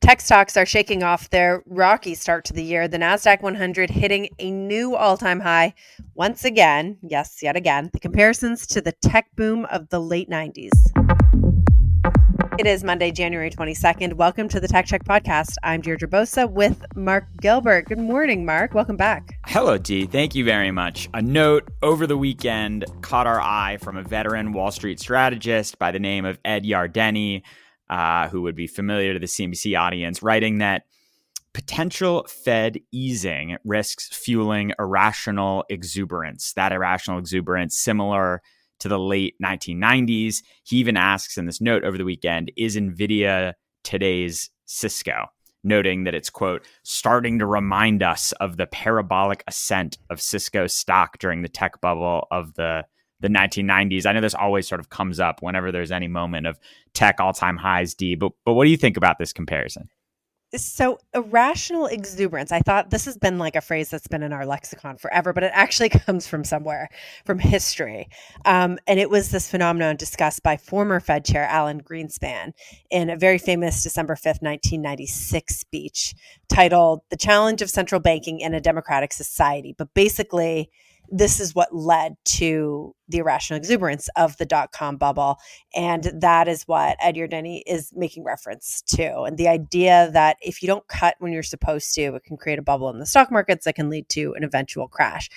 Tech stocks are shaking off their rocky start to the year. The NASDAQ 100 hitting a new all time high once again. Yes, yet again. The comparisons to the tech boom of the late 90s. It is Monday, January 22nd. Welcome to the Tech Check podcast. I'm Deirdre Bosa with Mark Gilbert. Good morning, Mark. Welcome back. Hello, Dee. Thank you very much. A note over the weekend caught our eye from a veteran Wall Street strategist by the name of Ed Yardeni uh, who would be familiar to the CNBC audience, writing that potential Fed easing risks fueling irrational exuberance. That irrational exuberance, similar to the late 1990s. He even asks in this note over the weekend Is NVIDIA today's Cisco? Noting that it's, quote, starting to remind us of the parabolic ascent of Cisco stock during the tech bubble of the the 1990s. I know this always sort of comes up whenever there's any moment of tech all time highs, D. But but what do you think about this comparison? So, irrational exuberance. I thought this has been like a phrase that's been in our lexicon forever, but it actually comes from somewhere, from history. Um, and it was this phenomenon discussed by former Fed Chair Alan Greenspan in a very famous December 5th, 1996 speech titled The Challenge of Central Banking in a Democratic Society. But basically, this is what led to the irrational exuberance of the dot com bubble. And that is what Ed Yardeni is making reference to. And the idea that if you don't cut when you're supposed to, it can create a bubble in the stock markets that can lead to an eventual crash.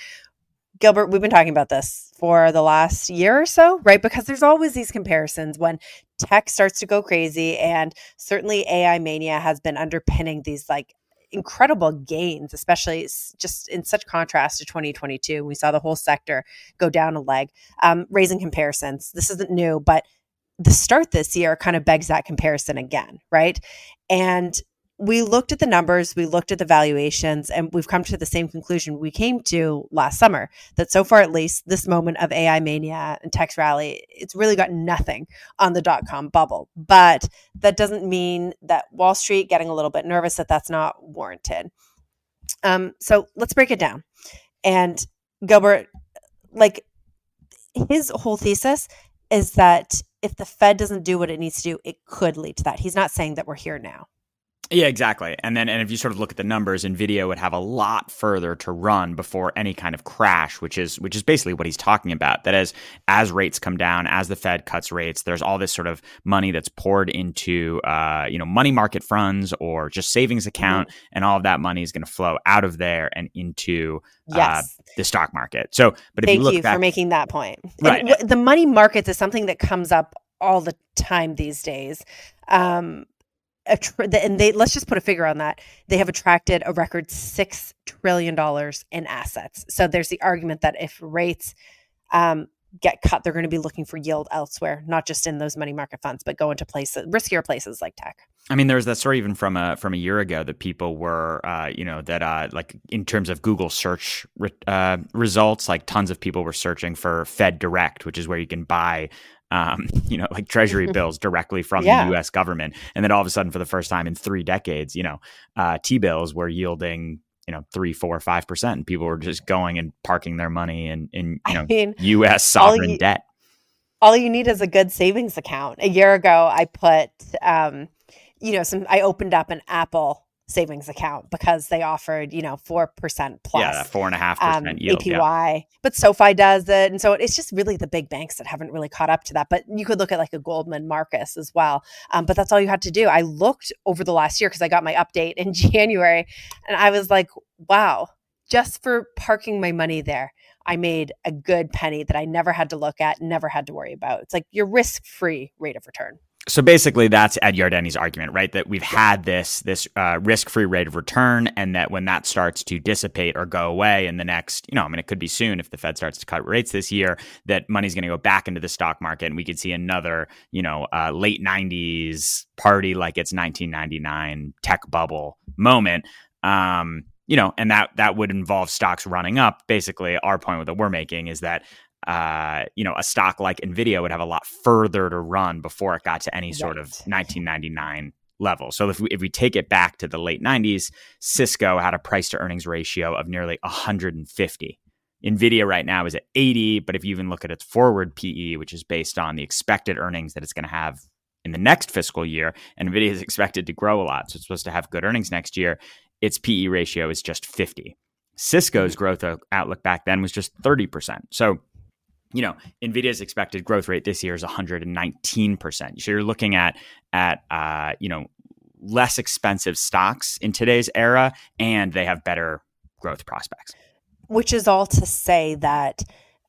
Gilbert, we've been talking about this for the last year or so, right? Because there's always these comparisons when tech starts to go crazy. And certainly AI mania has been underpinning these like incredible gains, especially just in such contrast to 2022. We saw the whole sector go down a leg, um, raising comparisons. This isn't new, but the start this year kind of begs that comparison again, right? And we looked at the numbers, we looked at the valuations, and we've come to the same conclusion we came to last summer that so far, at least, this moment of AI mania and tech rally, it's really got nothing on the dot com bubble. But that doesn't mean that Wall Street getting a little bit nervous that that's not warranted. Um, so let's break it down. And Gilbert, like his whole thesis is that if the Fed doesn't do what it needs to do, it could lead to that. He's not saying that we're here now. Yeah, exactly. And then, and if you sort of look at the numbers, Nvidia would have a lot further to run before any kind of crash, which is which is basically what he's talking about. That as as rates come down, as the Fed cuts rates, there's all this sort of money that's poured into uh, you know money market funds or just savings account, mm-hmm. and all of that money is going to flow out of there and into uh, yes. uh, the stock market. So, but if thank you, look you back, for making that point. Right. And the money markets is something that comes up all the time these days. Um, and they let's just put a figure on that. They have attracted a record six trillion dollars in assets. So there's the argument that if rates um, get cut, they're going to be looking for yield elsewhere, not just in those money market funds, but go into places riskier places like tech. I mean, there was that story even from a from a year ago that people were, uh, you know, that uh, like in terms of Google search re- uh, results, like tons of people were searching for Fed Direct, which is where you can buy um, you know, like treasury bills directly from yeah. the U.S. government, and then all of a sudden, for the first time in three decades, you know, uh, T bills were yielding you know three, four, five percent, and people were just going and parking their money in in you know I mean, U.S. sovereign you, debt. All you need is a good savings account. A year ago, I put, um, you know, some. I opened up an Apple savings account because they offered, you know, 4% plus. Yeah, four and a half percent um, yield. APY. Yeah. But SoFi does it. And so it's just really the big banks that haven't really caught up to that. But you could look at like a Goldman Marcus as well. Um, but that's all you had to do. I looked over the last year because I got my update in January and I was like, wow, just for parking my money there. I made a good penny that I never had to look at, never had to worry about. It's like your risk free rate of return. So basically that's ed yardeni's argument right? That we've had this this uh, risk-free rate of return and that when that starts to dissipate or go away in the next you know i mean it could be soon if the fed starts to cut rates this year that money's going to go back into the stock market and we could see another you know uh, late 90s party like it's 1999 tech bubble moment. Um, you know, and that that would involve stocks running up. Basically, our point that we're making is that uh, you know, a stock like Nvidia would have a lot further to run before it got to any sort of 1999 level. So if we, if we take it back to the late 90s, Cisco had a price to earnings ratio of nearly 150. Nvidia right now is at 80, but if you even look at its forward PE, which is based on the expected earnings that it's going to have in the next fiscal year, and Nvidia is expected to grow a lot, so it's supposed to have good earnings next year. Its PE ratio is just 50. Cisco's growth outlook back then was just 30%. So you know, Nvidia's expected growth rate this year is 119%. So you're looking at at uh, you know less expensive stocks in today's era, and they have better growth prospects. Which is all to say that.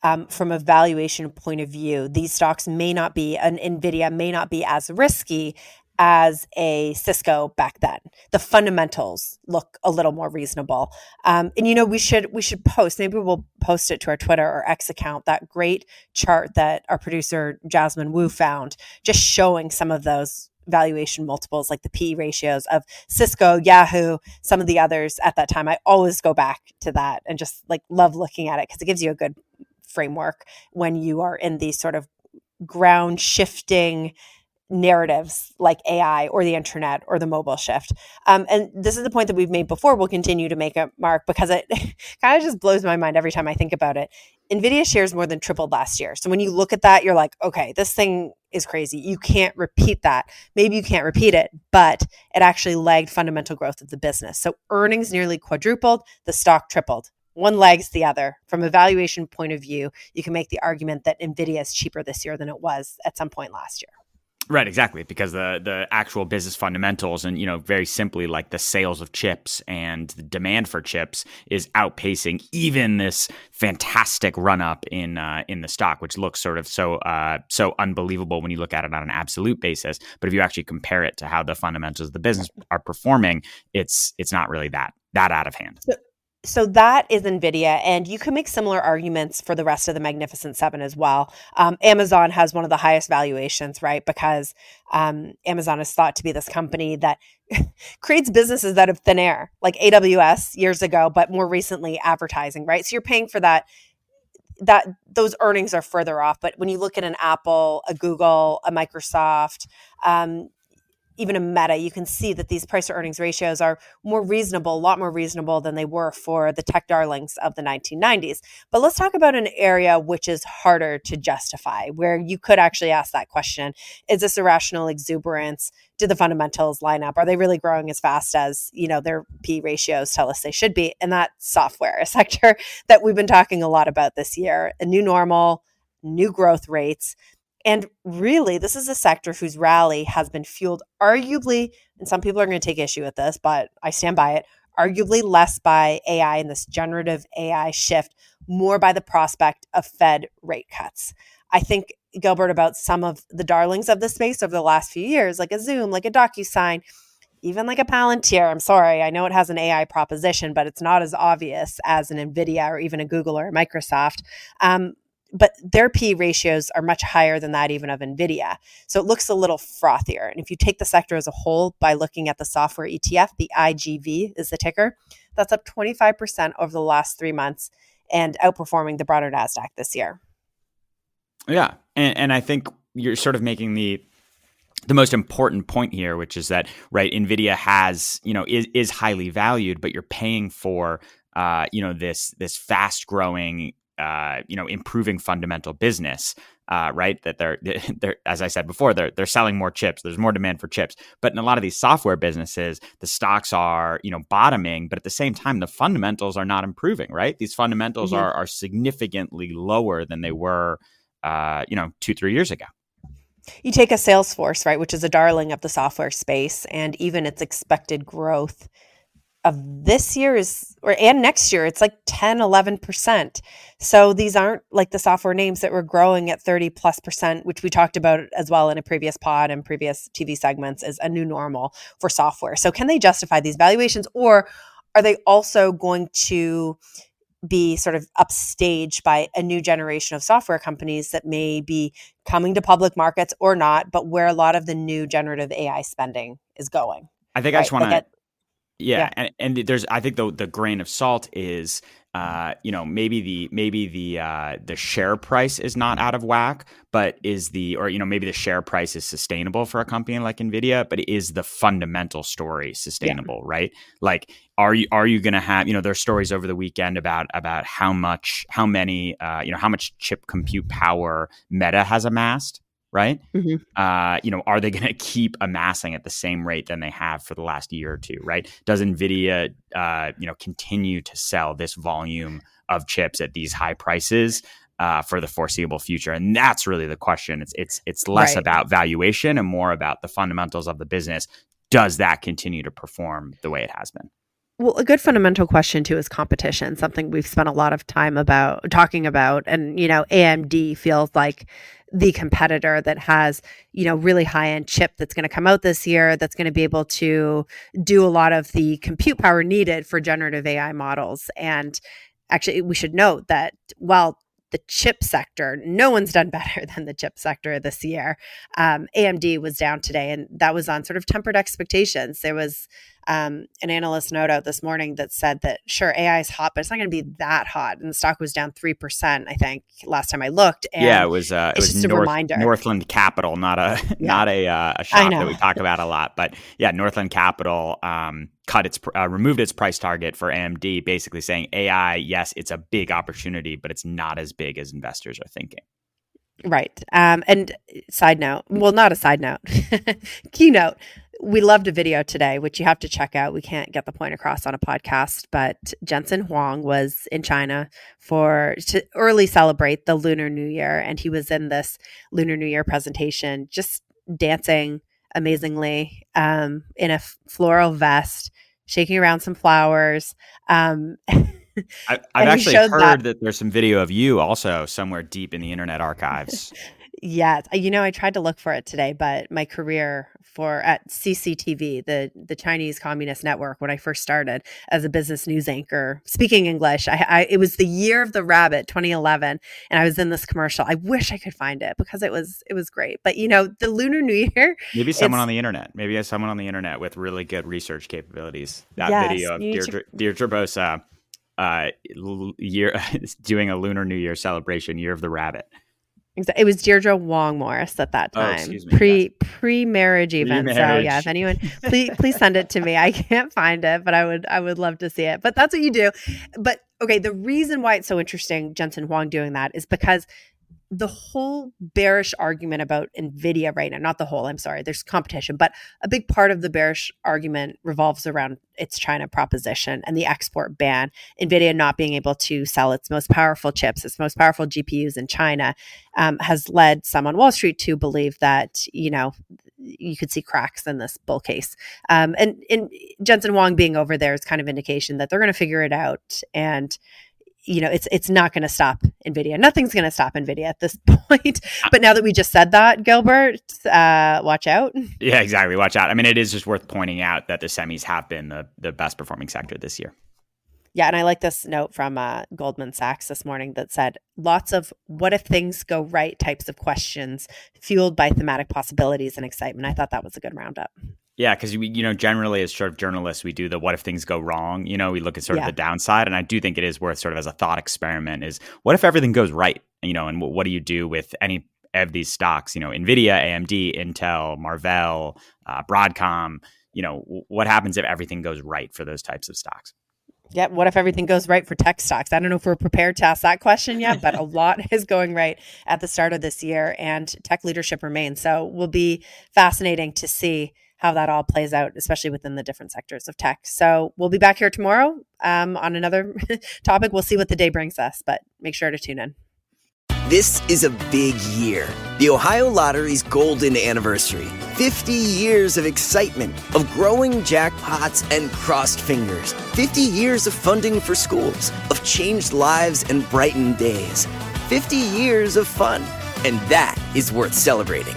Um, from a valuation point of view, these stocks may not be, an NVIDIA may not be as risky as a Cisco back then. The fundamentals look a little more reasonable. Um, and you know, we should we should post. Maybe we'll post it to our Twitter or X account. That great chart that our producer Jasmine Wu found, just showing some of those valuation multiples, like the P ratios of Cisco, Yahoo, some of the others at that time. I always go back to that and just like love looking at it because it gives you a good framework when you are in these sort of ground shifting narratives like AI or the internet or the mobile shift. Um, and this is the point that we've made before. We'll continue to make it, Mark, because it kind of just blows my mind every time I think about it. NVIDIA shares more than tripled last year. So when you look at that, you're like, okay, this thing is crazy. You can't repeat that. Maybe you can't repeat it, but it actually lagged fundamental growth of the business. So earnings nearly quadrupled, the stock tripled. One lags the other. From a valuation point of view, you can make the argument that NVIDIA is cheaper this year than it was at some point last year. Right, exactly, because the the actual business fundamentals and you know very simply like the sales of chips and the demand for chips is outpacing even this fantastic run up in uh, in the stock, which looks sort of so uh, so unbelievable when you look at it on an absolute basis. But if you actually compare it to how the fundamentals of the business are performing, it's it's not really that that out of hand. So- so that is nvidia and you can make similar arguments for the rest of the magnificent seven as well. Um, amazon has one of the highest valuations right? Because um, amazon is thought to be this company that creates businesses out of thin air like aws years ago but more recently advertising right? So you're paying for that that those earnings are further off. But when you look at an apple a google a microsoft um, even a meta, you can see that these price to earnings ratios are more reasonable, a lot more reasonable than they were for the tech darlings of the 1990s. But let's talk about an area which is harder to justify, where you could actually ask that question Is this irrational exuberance? Do the fundamentals line up? Are they really growing as fast as, you know, their P ratios tell us they should be? And that software, a sector that we've been talking a lot about this year, a new normal, new growth rates. And really, this is a sector whose rally has been fueled arguably, and some people are going to take issue with this, but I stand by it, arguably less by AI and this generative AI shift, more by the prospect of Fed rate cuts. I think, Gilbert, about some of the darlings of the space over the last few years, like a Zoom, like a DocuSign, even like a Palantir. I'm sorry, I know it has an AI proposition, but it's not as obvious as an NVIDIA or even a Google or a Microsoft. Um, but their P ratios are much higher than that even of NVIDIA. So it looks a little frothier. And if you take the sector as a whole by looking at the software ETF, the IGV is the ticker, that's up 25% over the last three months and outperforming the broader NASDAQ this year. Yeah. And, and I think you're sort of making the the most important point here, which is that right, Nvidia has you know is is highly valued, but you're paying for uh, you know this this fast growing uh, you know improving fundamental business uh, right? That they're, they're as i said before they're, they're selling more chips. There's more demand for chips. But in a lot of these software businesses the stocks are you know bottoming but at the same time the fundamentals are not improving right? These fundamentals mm-hmm. are, are significantly lower than they were uh, you know two three years ago. You take a salesforce right which is a darling of the software space and even its expected growth of this year is or and next year it's like 10 11% so these aren't like the software names that were growing at 30 plus percent which we talked about as well in a previous pod and previous tv segments as a new normal for software so can they justify these valuations or are they also going to be sort of upstaged by a new generation of software companies that may be coming to public markets or not but where a lot of the new generative ai spending is going i think right? i just want to like yeah, yeah. And, and there's I think the the grain of salt is uh, you know maybe the maybe the uh, the share price is not out of whack, but is the or you know maybe the share price is sustainable for a company like Nvidia, but is the fundamental story sustainable, yeah. right? Like are you are you going to have you know there's stories over the weekend about about how much how many uh, you know how much chip compute power Meta has amassed right? Mm-hmm. Uh, you know, are they going to keep amassing at the same rate than they have for the last year or two, right? Does Nvidia, uh, you know, continue to sell this volume of chips at these high prices? Uh, for the foreseeable future, and that's really the question. It's it's it's less right. about valuation and more about the fundamentals of the business. Does that continue to perform the way it has been? Well, a good fundamental question too is competition, something we've spent a lot of time about talking about. And, you know, AMD feels like the competitor that has you know really high end chip that's going to come out this year that's going to be able to do a lot of the compute power needed for generative ai models and actually we should note that while the chip sector. No one's done better than the chip sector this year. Um, AMD was down today, and that was on sort of tempered expectations. There was um, an analyst note out this morning that said that sure AI is hot, but it's not going to be that hot. And the stock was down three percent, I think, last time I looked. And yeah, it was. Uh, it was North, Northland Capital, not a yeah. not a uh, a shop that we talk about a lot, but yeah, Northland Capital um, cut its uh, removed its price target for AMD, basically saying AI, yes, it's a big opportunity, but it's not as big as investors are thinking. Right. Um, and side note, well, not a side note, keynote we loved a video today, which you have to check out. We can't get the point across on a podcast, but Jensen Huang was in China for to early celebrate the Lunar New Year, and he was in this Lunar New Year presentation, just dancing amazingly um, in a floral vest, shaking around some flowers. Um, I, have actually heard that, that there's some video of you also somewhere deep in the internet archives. Yes, you know, I tried to look for it today, but my career for at CCTV, the the Chinese Communist Network, when I first started as a business news anchor, speaking English, I, I it was the year of the rabbit, 2011, and I was in this commercial. I wish I could find it because it was it was great. But you know, the Lunar New Year. Maybe someone on the internet. Maybe someone on the internet with really good research capabilities. That yes, video of Deirdre, to- Deirdre Bosa uh, year doing a Lunar New Year celebration, Year of the Rabbit. It was Deirdre Wang Morris at that oh, time, oh, pre yes. pre marriage even. So yeah, if anyone please please send it to me. I can't find it, but I would I would love to see it. But that's what you do. But okay, the reason why it's so interesting, Jensen Huang doing that is because the whole bearish argument about Nvidia right now, not the whole, I'm sorry, there's competition, but a big part of the bearish argument revolves around its China proposition and the export ban. Nvidia not being able to sell its most powerful chips, its most powerful GPUs in China, um, has led some on Wall Street to believe that, you know, you could see cracks in this bull case. Um, and, and Jensen Huang being over there is kind of indication that they're going to figure it out and you know it's it's not going to stop nvidia. Nothing's going to stop nvidia at this point. But now that we just said that gilbert uh, watch out. Yeah exactly. Watch out. I mean it is just worth pointing out that the semis have been the, the best performing sector this year. Yeah and i like this note from uh, goldman sachs this morning that said lots of what if things go right types of questions fueled by thematic possibilities and excitement. I thought that was a good roundup yeah, because we, you know, generally as sort of journalists, we do the what if things go wrong. You know, we look at sort yeah. of the downside, and I do think it is worth sort of as a thought experiment is what if everything goes right? You know, and what do you do with any of these stocks? You know, Nvidia, AMD, Intel, Marvell, uh, Broadcom. You know, what happens if everything goes right for those types of stocks? Yeah, what if everything goes right for tech stocks? I don't know if we're prepared to ask that question yet, but a lot is going right at the start of this year, and tech leadership remains. So, will be fascinating to see how that all plays out, especially within the different sectors of tech. So we'll be back here tomorrow um, on another topic. We'll see what the day brings us, but make sure to tune in. This is a big year. The Ohio Lottery's golden anniversary. 50 years of excitement, of growing jackpots and crossed fingers. 50 years of funding for schools, of changed lives and brightened days. 50 years of fun. And that is worth celebrating.